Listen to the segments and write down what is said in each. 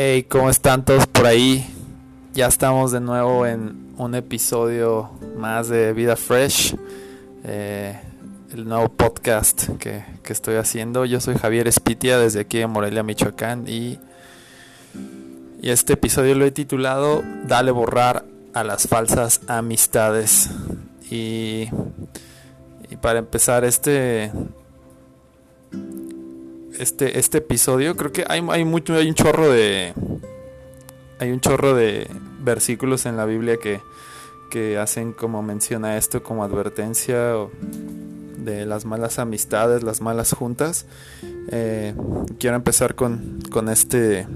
Hey, ¿cómo están todos por ahí? Ya estamos de nuevo en un episodio más de Vida Fresh, eh, el nuevo podcast que, que, estoy haciendo. Yo soy Javier Espitia desde aquí de Morelia, Michoacán y, y este episodio lo he titulado Dale borrar a las falsas amistades. Y, y para empezar este, este, este episodio, creo que hay, hay mucho, hay un chorro de. Hay un chorro de versículos en la Biblia que, que hacen como menciona esto como advertencia de las malas amistades, las malas juntas. Eh, quiero empezar con, con este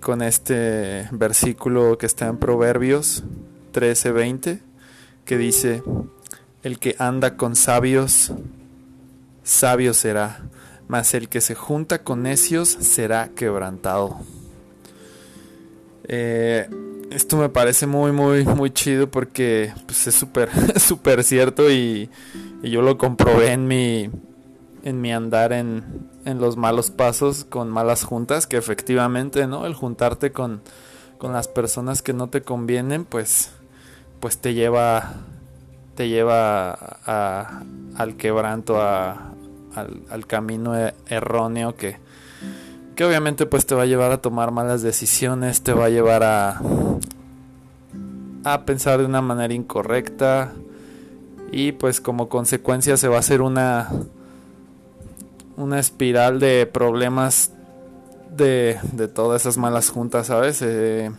con este versículo que está en Proverbios 13:20 que dice el que anda con sabios sabio será mas el que se junta con necios será quebrantado. Eh, esto me parece muy, muy, muy chido porque pues, es súper, súper cierto y, yo lo comprobé en mi, en mi andar en, en, los malos pasos con malas juntas, que efectivamente, ¿no? El juntarte con, con las personas que no te convienen, pues, pues te lleva, te lleva al quebranto, a, al, camino e, erróneo que, que obviamente pues te va a llevar a tomar malas decisiones, te va a llevar a, a pensar de una manera incorrecta y pues como consecuencia se va a hacer una una espiral de problemas de, de todas esas malas juntas, ¿sabes? Eh,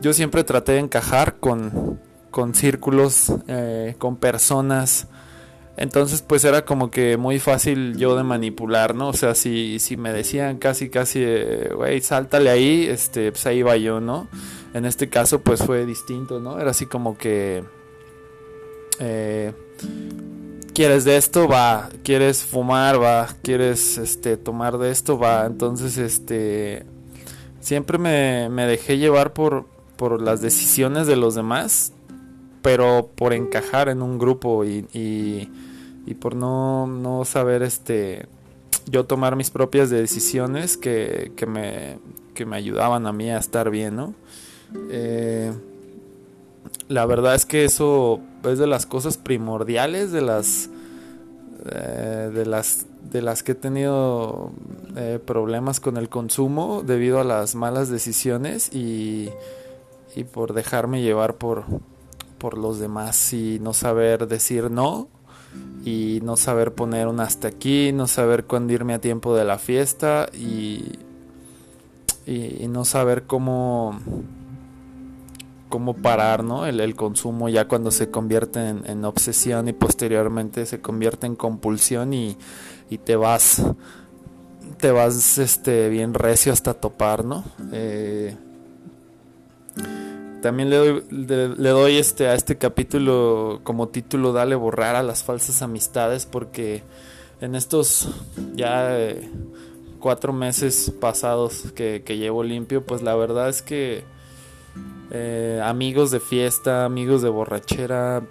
yo siempre traté de encajar con, con círculos, eh, con personas entonces pues era como que muy fácil yo de manipular, ¿no? O sea, si, si me decían casi, casi, güey, sáltale ahí, este, pues ahí va yo, ¿no? En este caso pues fue distinto, ¿no? Era así como que... Eh, ¿Quieres de esto? Va. ¿Quieres fumar? Va. ¿Quieres este, tomar de esto? Va. Entonces, este... Siempre me, me dejé llevar por, por las decisiones de los demás, pero por encajar en un grupo y y por no, no saber este yo tomar mis propias decisiones que, que, me, que me ayudaban a mí a estar bien, ¿no? Eh, la verdad es que eso es de las cosas primordiales de las eh, de las de las que he tenido eh, problemas con el consumo debido a las malas decisiones y, y por dejarme llevar por por los demás y no saber decir no y no saber poner un hasta aquí, no saber cuándo irme a tiempo de la fiesta y, y, no saber cómo, cómo parar el consumo ya cuando se convierte en, obsesión y posteriormente se convierte en compulsión y, y te vas te vas este bien recio hasta topar, ¿no? Eh, también le doy, le, doy este, a este capítulo como título Dale borrar a las falsas amistades porque en estos ya eh, cuatro meses pasados que, llevo limpio, pues la verdad es que eh, amigos de fiesta, amigos de borrachera,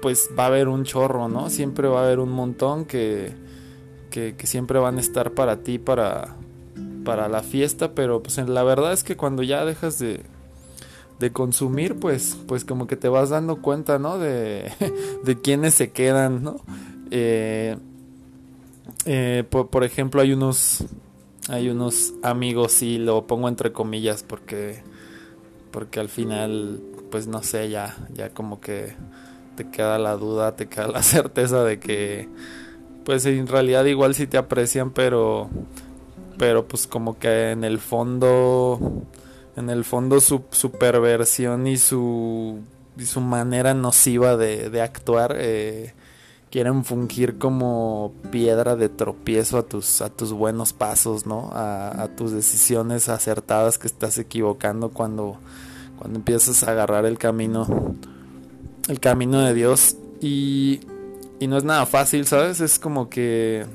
pues va a haber un chorro, ¿no? Siempre va a haber un montón que, que, que siempre van a estar para ti, para, para la fiesta, pero pues la verdad es que cuando ya dejas de de consumir, pues, pues como que te vas dando cuenta, ¿no? De, de quiénes se quedan, ¿no? Eh, eh, por, ejemplo, hay unos, hay unos amigos, y lo pongo entre comillas porque, porque al final, pues no sé, ya, ya como que te queda la duda, te queda la certeza de que, pues en realidad igual sí te aprecian, pero, pero pues como que en el fondo en el fondo su, perversión y su, y su manera nociva de, de actuar eh, quieren fungir como piedra de tropiezo a tus, a tus buenos pasos, ¿no? A, a, tus decisiones acertadas que estás equivocando cuando, cuando empiezas a agarrar el camino, el camino de Dios. Y, y no es nada fácil, ¿sabes? Es como que,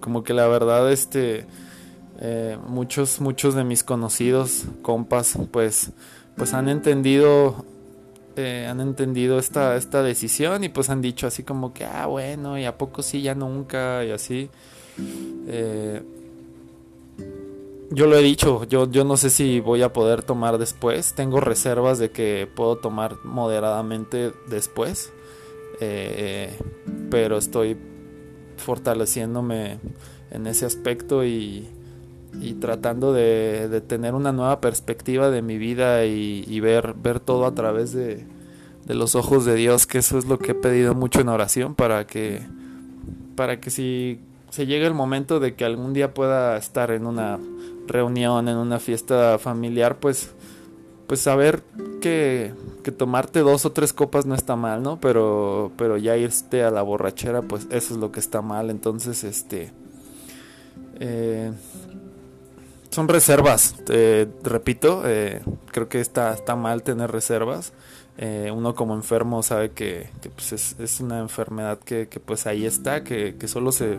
como que la verdad, este eh, muchos, muchos de mis conocidos, compas, pues, pues han entendido, eh, han entendido esta, esta decisión y pues han dicho así como que, ah, bueno, y a poco sí, ya nunca, y así. Eh, yo lo he dicho, yo, yo no sé si voy a poder tomar después. Tengo reservas de que puedo tomar moderadamente después. Eh, pero estoy fortaleciéndome en ese aspecto y, y tratando de, tener una nueva perspectiva de mi vida y, ver, ver todo a través de, de los ojos de Dios, que eso es lo que he pedido mucho en oración para que, para que si se llegue el momento de que algún día pueda estar en una reunión, en una fiesta familiar, pues, pues saber que, que tomarte dos o tres copas no está mal, ¿no? Pero, pero ya irte a la borrachera, pues eso es lo que está mal. Entonces, este, eh, son reservas, repito, eh, creo que está, está mal tener reservas. Eh, uno como enfermo sabe que, pues es, una enfermedad que, pues ahí está, que, que solo se,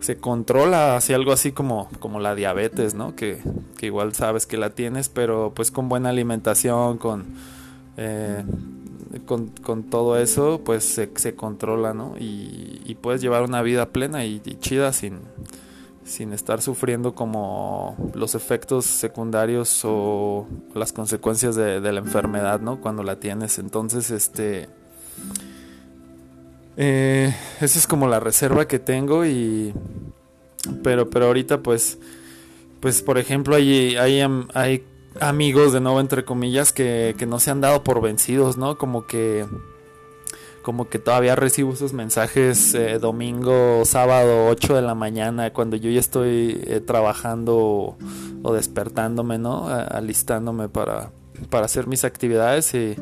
se controla hacia algo así como, como la diabetes, ¿no? Que, que, igual sabes que la tienes, pero pues con buena alimentación, con, eh, con, con, todo eso, pues se, controla, ¿no? Y, y, puedes llevar una vida plena y, chida sin, sin estar sufriendo como los efectos secundarios o las consecuencias de, la enfermedad, ¿no? Cuando la tienes. Entonces, este eh, esa es como la reserva que tengo y... Pero, pero ahorita pues... Pues por ejemplo hay, hay, hay amigos de nuevo entre comillas que, que no se han dado por vencidos, ¿no? Como que como que todavía recibo esos mensajes eh, domingo, sábado, 8 de la mañana, cuando yo ya estoy eh, trabajando o, despertándome, ¿no? Alistándome para, para hacer mis actividades y,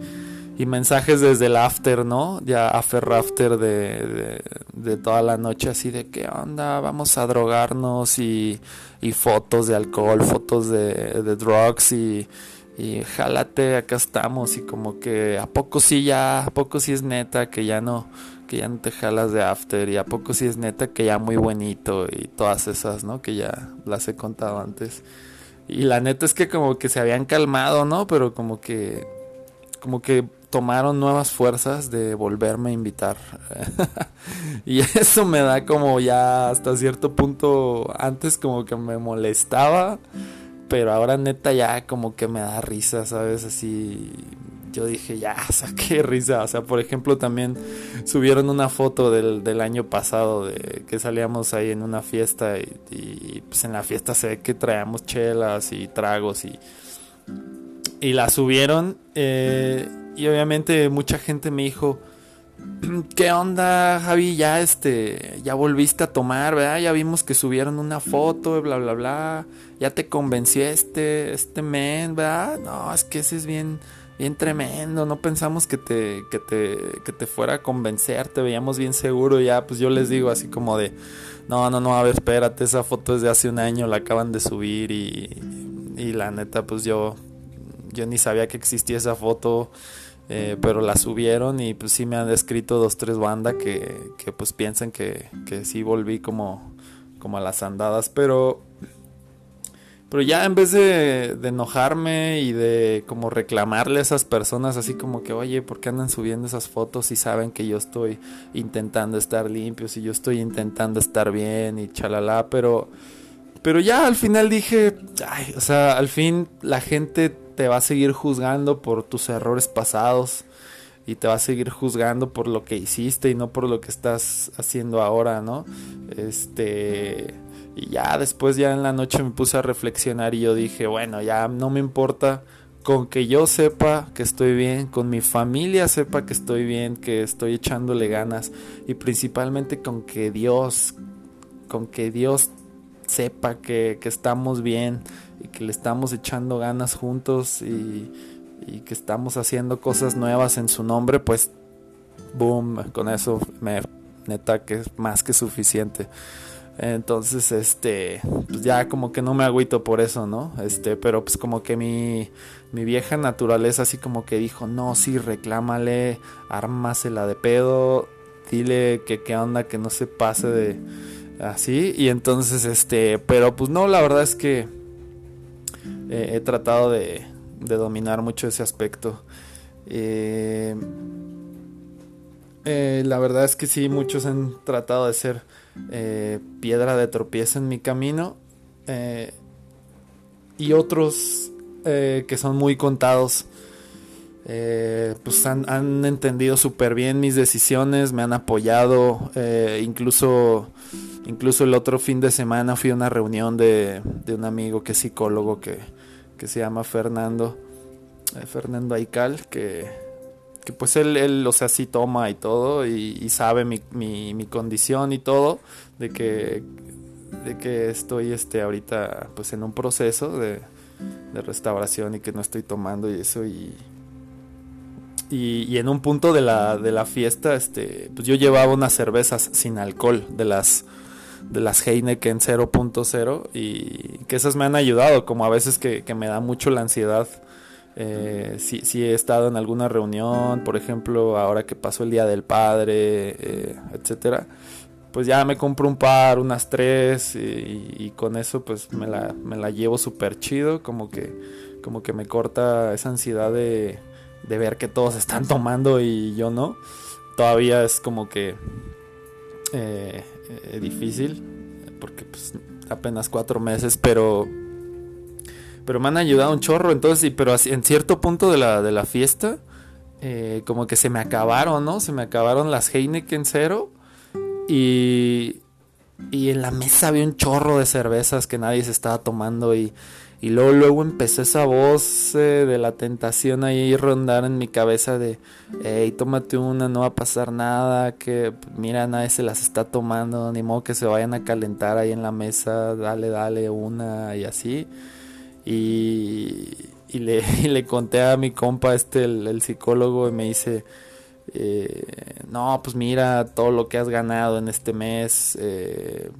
mensajes desde el after, ¿no? Ya after after de, de, de, toda la noche así de qué onda, vamos a drogarnos y, y fotos de alcohol, fotos de, de drugs y, y jálate, acá estamos y como que a poco sí ya, a poco sí es neta que ya no, que ya no te jalas de after y a poco sí es neta que ya muy bonito y todas esas, ¿no? Que ya las he contado antes. Y la neta es que como que se habían calmado, ¿no? Pero como que como que tomaron nuevas fuerzas de volverme a invitar. y eso me da como ya hasta cierto punto, antes como que me molestaba, pero ahora neta ya como que me da risa, ¿sabes? Así yo dije, ya, saqué risa. O sea, por ejemplo, también subieron una foto del, del año pasado de que salíamos ahí en una fiesta y, y pues en la fiesta se ve que traíamos chelas y tragos y, y la subieron. Eh, y obviamente mucha gente me dijo, ¿qué onda, Javi? Ya este, ya volviste a tomar, ¿verdad? Ya vimos que subieron una foto, bla bla bla. Ya te convenció este, este men, ¿verdad? No, es que ese es bien, bien tremendo. No pensamos que te, que te, que te fuera a convencer, te veíamos bien seguro. Ya, pues yo les digo así como de, no, no, no, a ver, espérate, esa foto es de hace un año, la acaban de subir y, y la neta, pues yo, yo ni sabía que existía esa foto. Eh, pero la subieron y pues sí me han escrito dos, tres bandas que, que pues piensan que, que sí volví como, como a las andadas, pero, pero ya en vez de, de, enojarme y de como reclamarle a esas personas así como que, oye, ¿por qué andan subiendo esas fotos si saben que yo estoy intentando estar limpio, si yo estoy intentando estar bien y chalala, pero... Pero ya al final dije, ay, o sea, al fin la gente te va a seguir juzgando por tus errores pasados y te va a seguir juzgando por lo que hiciste y no por lo que estás haciendo ahora, ¿no? Este y ya después ya en la noche me puse a reflexionar y yo dije, bueno, ya no me importa con que yo sepa que estoy bien, con mi familia sepa que estoy bien, que estoy echándole ganas y principalmente con que Dios, con que Dios sepa que, que estamos bien y que le estamos echando ganas juntos y, y, que estamos haciendo cosas nuevas en su nombre, pues boom, con eso me neta que es más que suficiente. Entonces, este, pues ya como que no me agüito por eso, ¿no? Este, pero pues como que mi, mi vieja naturaleza así como que dijo, no, sí, reclámale, ármasela de pedo, dile que qué onda, que no se pase de así. Y entonces, este, pero pues no, la verdad es que eh, he tratado de, de, dominar mucho ese aspecto. Eh, eh, la verdad es que sí, muchos han tratado de ser eh, piedra de tropiezo en mi camino. y otros que son muy contados. Eh, pues han, entendido súper bien mis decisiones, me han apoyado, incluso, incluso el otro fin de semana fui a una reunión de, de un amigo que es psicólogo que, que se llama Fernando, Fernando Aical, que, que pues él, él, o sea, sí toma y todo y, y sabe mi, mi, mi, condición y todo, de que, de que estoy este, ahorita pues en un proceso de, de restauración y que no estoy tomando y eso y, y, en un punto de la, de la fiesta este pues yo llevaba unas cervezas sin alcohol de las de las Heineken 0.0 y que esas me han ayudado como a veces que, que me da mucho la ansiedad eh, si, si, he estado en alguna reunión por ejemplo ahora que pasó el día del padre eh, etcétera pues ya me compro un par, unas tres y, y con eso pues me la, me la llevo súper chido, como que, como que me corta esa ansiedad de, de, ver que todos están tomando y yo no. Todavía es como que eh, eh, difícil, porque pues apenas cuatro meses, pero pero me han ayudado un chorro, entonces, pero así, en cierto punto de la, de la fiesta, eh, como que se me acabaron, ¿no? Se me acabaron las Heineken cero y, y en la mesa había un chorro de cervezas que nadie se estaba tomando y, y luego, luego empezó esa voz eh, de la tentación ahí rondar en mi cabeza de, hey, tómate una, no va a pasar nada, que mira, nadie se las está tomando, ni modo que se vayan a calentar ahí en la mesa, dale, dale una y así. Y, y, le, le conté a mi compa, este, el, el psicólogo, y me dice, eh, no, pues mira todo lo que has ganado en este mes. Eh,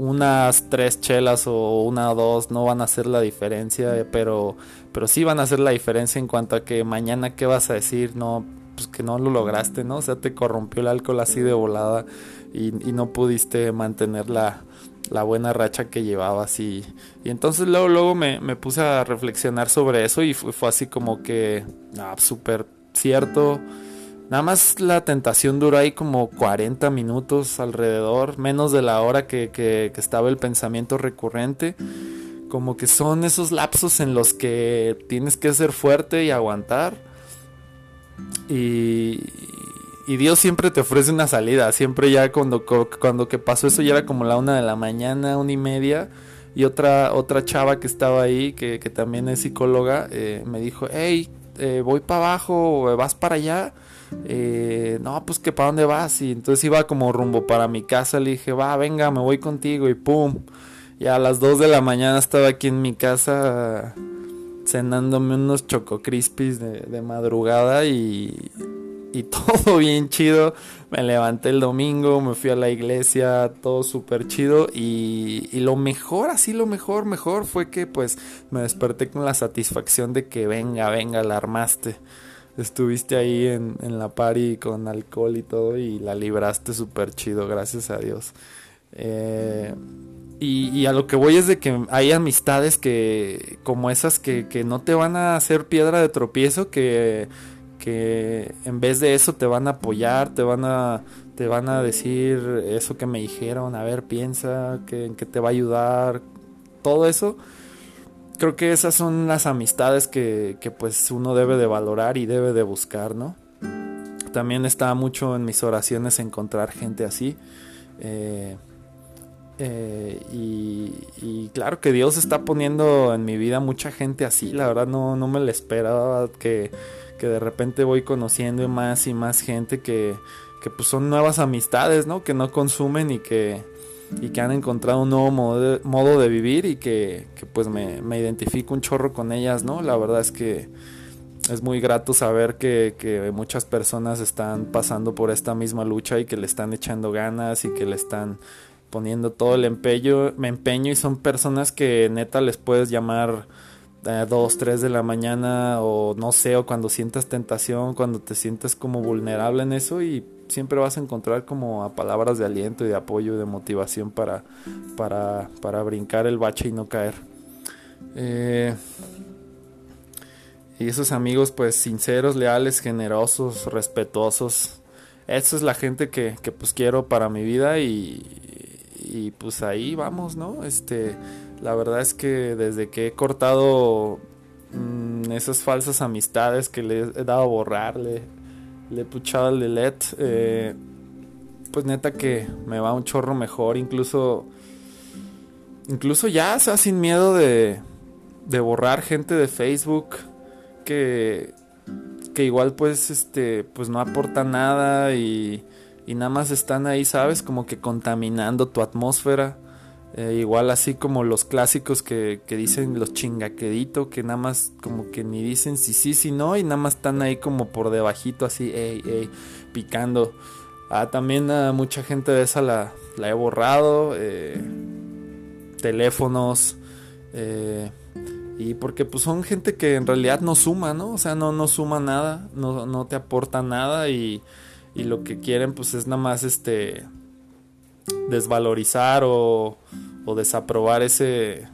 unas tres chelas o una o dos no van a hacer la diferencia, pero, pero sí van a hacer la diferencia en cuanto a que mañana qué vas a decir, no, pues que no lo lograste, ¿no? O sea, te corrompió el alcohol así de volada y, y no pudiste mantener la, la, buena racha que llevabas y, y entonces luego, luego me, me, puse a reflexionar sobre eso y fue, fue así como que, ah, súper cierto. Nada más la tentación duró ahí como 40 minutos alrededor, menos de la hora que, que, estaba el pensamiento recurrente. Como que son esos lapsos en los que tienes que ser fuerte y aguantar. Y, y Dios siempre te ofrece una salida. Siempre ya cuando, cuando que pasó eso ya era como la una de la mañana, una y media. Y otra, otra chava que estaba ahí, que, que también es psicóloga, eh, me dijo, hey, eh, voy para abajo, vas para allá. Eh, no, pues que para dónde vas. Y entonces iba como rumbo para mi casa. Le dije, va, venga, me voy contigo. Y pum. Y a las 2 de la mañana estaba aquí en mi casa cenándome unos choco crispies de, madrugada y, y todo bien chido. Me levanté el domingo, me fui a la iglesia, todo súper chido. Y, y, lo mejor, así lo mejor, mejor fue que pues me desperté con la satisfacción de que venga, venga, la armaste. Estuviste ahí en, en la party con alcohol y todo y la libraste súper chido, gracias a Dios. Eh, y, y, a lo que voy es de que hay amistades que, como esas, que, que no te van a hacer piedra de tropiezo, que que en vez de eso te van a apoyar, te van a, te van a decir eso que me dijeron, a ver, piensa que, que te va a ayudar, todo eso. Creo que esas son las amistades que, que pues uno debe de valorar y debe de buscar, ¿no? También está mucho en mis oraciones encontrar gente así. Eh, eh, y, y, claro que Dios está poniendo en mi vida mucha gente así. La verdad no, no me la esperaba que, que de repente voy conociendo más y más gente que, que pues son nuevas amistades, ¿no? Que no consumen y que, y que han encontrado un nuevo modo de, modo de vivir y que, que pues me, me, identifico un chorro con ellas, ¿no? La verdad es que es muy grato saber que, que, muchas personas están pasando por esta misma lucha y que le están echando ganas y que le están poniendo todo el empeño, me empeño y son personas que neta les puedes llamar a 2, 3 de la mañana o no sé, o cuando sientas tentación, cuando te sientes como vulnerable en eso y siempre vas a encontrar como a palabras de aliento y de apoyo y de motivación para, para, para brincar el bache y no caer. Eh, y esos amigos pues sinceros, leales, generosos, respetuosos. Esa es la gente que, que pues quiero para mi vida y, y pues ahí vamos, ¿no? Este La verdad es que desde que he cortado mm, esas falsas amistades que le he dado a borrar, le, he puchado el delete, eh, pues neta que me va un chorro mejor, incluso incluso ya, o sea, sin miedo de, de borrar gente de Facebook que, que igual pues este pues no aporta nada y, y nada más están ahí, ¿sabes? Como que contaminando tu atmósfera. Eh, igual así como los clásicos que, que dicen los chingaquedito, que nada más como que ni dicen si sí, si no, y nada más están ahí como por debajito así, ey, ey, picando. Ah, también a mucha gente de esa la, la he borrado. Eh, teléfonos. Eh, y porque pues son gente que en realidad no suma, ¿no? O sea, no, no suma nada, no, no te aporta nada y, y, lo que quieren pues es nada más este desvalorizar o, o desaprobar ese,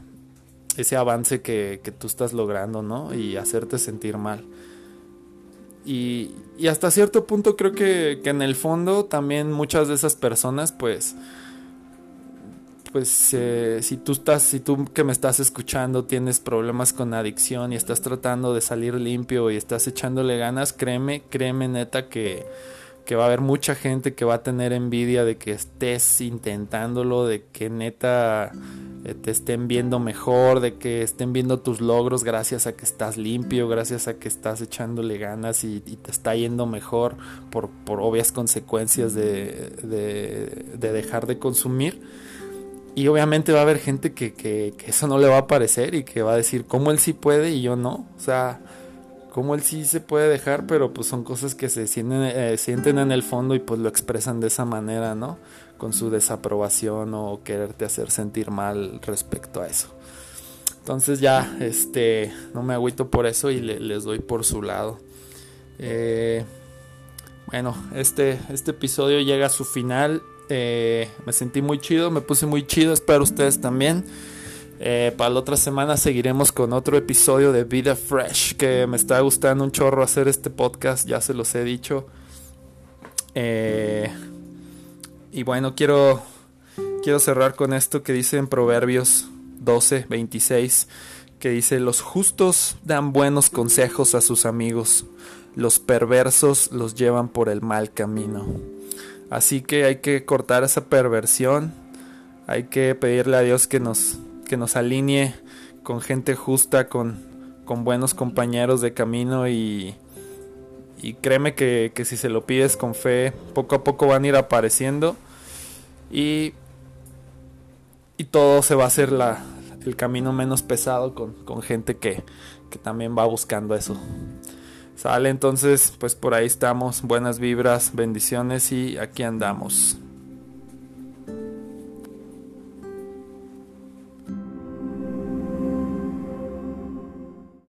ese avance que, que, tú estás logrando, ¿no? Y hacerte sentir mal. Y, y hasta cierto punto creo que, que en el fondo también muchas de esas personas pues pues eh, si tú estás, si tú que me estás escuchando tienes problemas con adicción y estás tratando de salir limpio y estás echándole ganas, créeme, créeme neta que, que va a haber mucha gente que va a tener envidia de que estés intentándolo, de que neta eh, te estén viendo mejor, de que estén viendo tus logros gracias a que estás limpio, gracias a que estás echándole ganas y, te está yendo mejor por, por obvias consecuencias de, de, de dejar de consumir. Y obviamente va a haber gente que, eso no le va a parecer y que va a decir cómo él sí puede y yo no. O sea, cómo él sí se puede dejar, pero pues son cosas que se sienten, eh, sienten en el fondo y pues lo expresan de esa manera, ¿no? Con su desaprobación o quererte hacer sentir mal respecto a eso. Entonces ya, este, no me agüito por eso y les doy por su lado. Eh, bueno, este, este episodio llega a su final. Eh, me sentí muy chido, me puse muy chido, espero ustedes también. Eh, para la otra semana seguiremos con otro episodio de Vida Fresh, que me está gustando un chorro hacer este podcast, ya se los he dicho. Eh, y bueno, quiero, quiero cerrar con esto que dice en Proverbios 12, 26, que dice, los justos dan buenos consejos a sus amigos, los perversos los llevan por el mal camino. Así que hay que cortar esa perversión. Hay que pedirle a Dios que nos, que nos alinee con gente justa, con, con buenos compañeros de camino y, y créeme que, que, si se lo pides con fe, poco a poco van a ir apareciendo y, y todo se va a hacer la, el camino menos pesado con, con gente que, que también va buscando eso. Sale entonces, pues por ahí estamos. Buenas vibras, bendiciones y aquí andamos.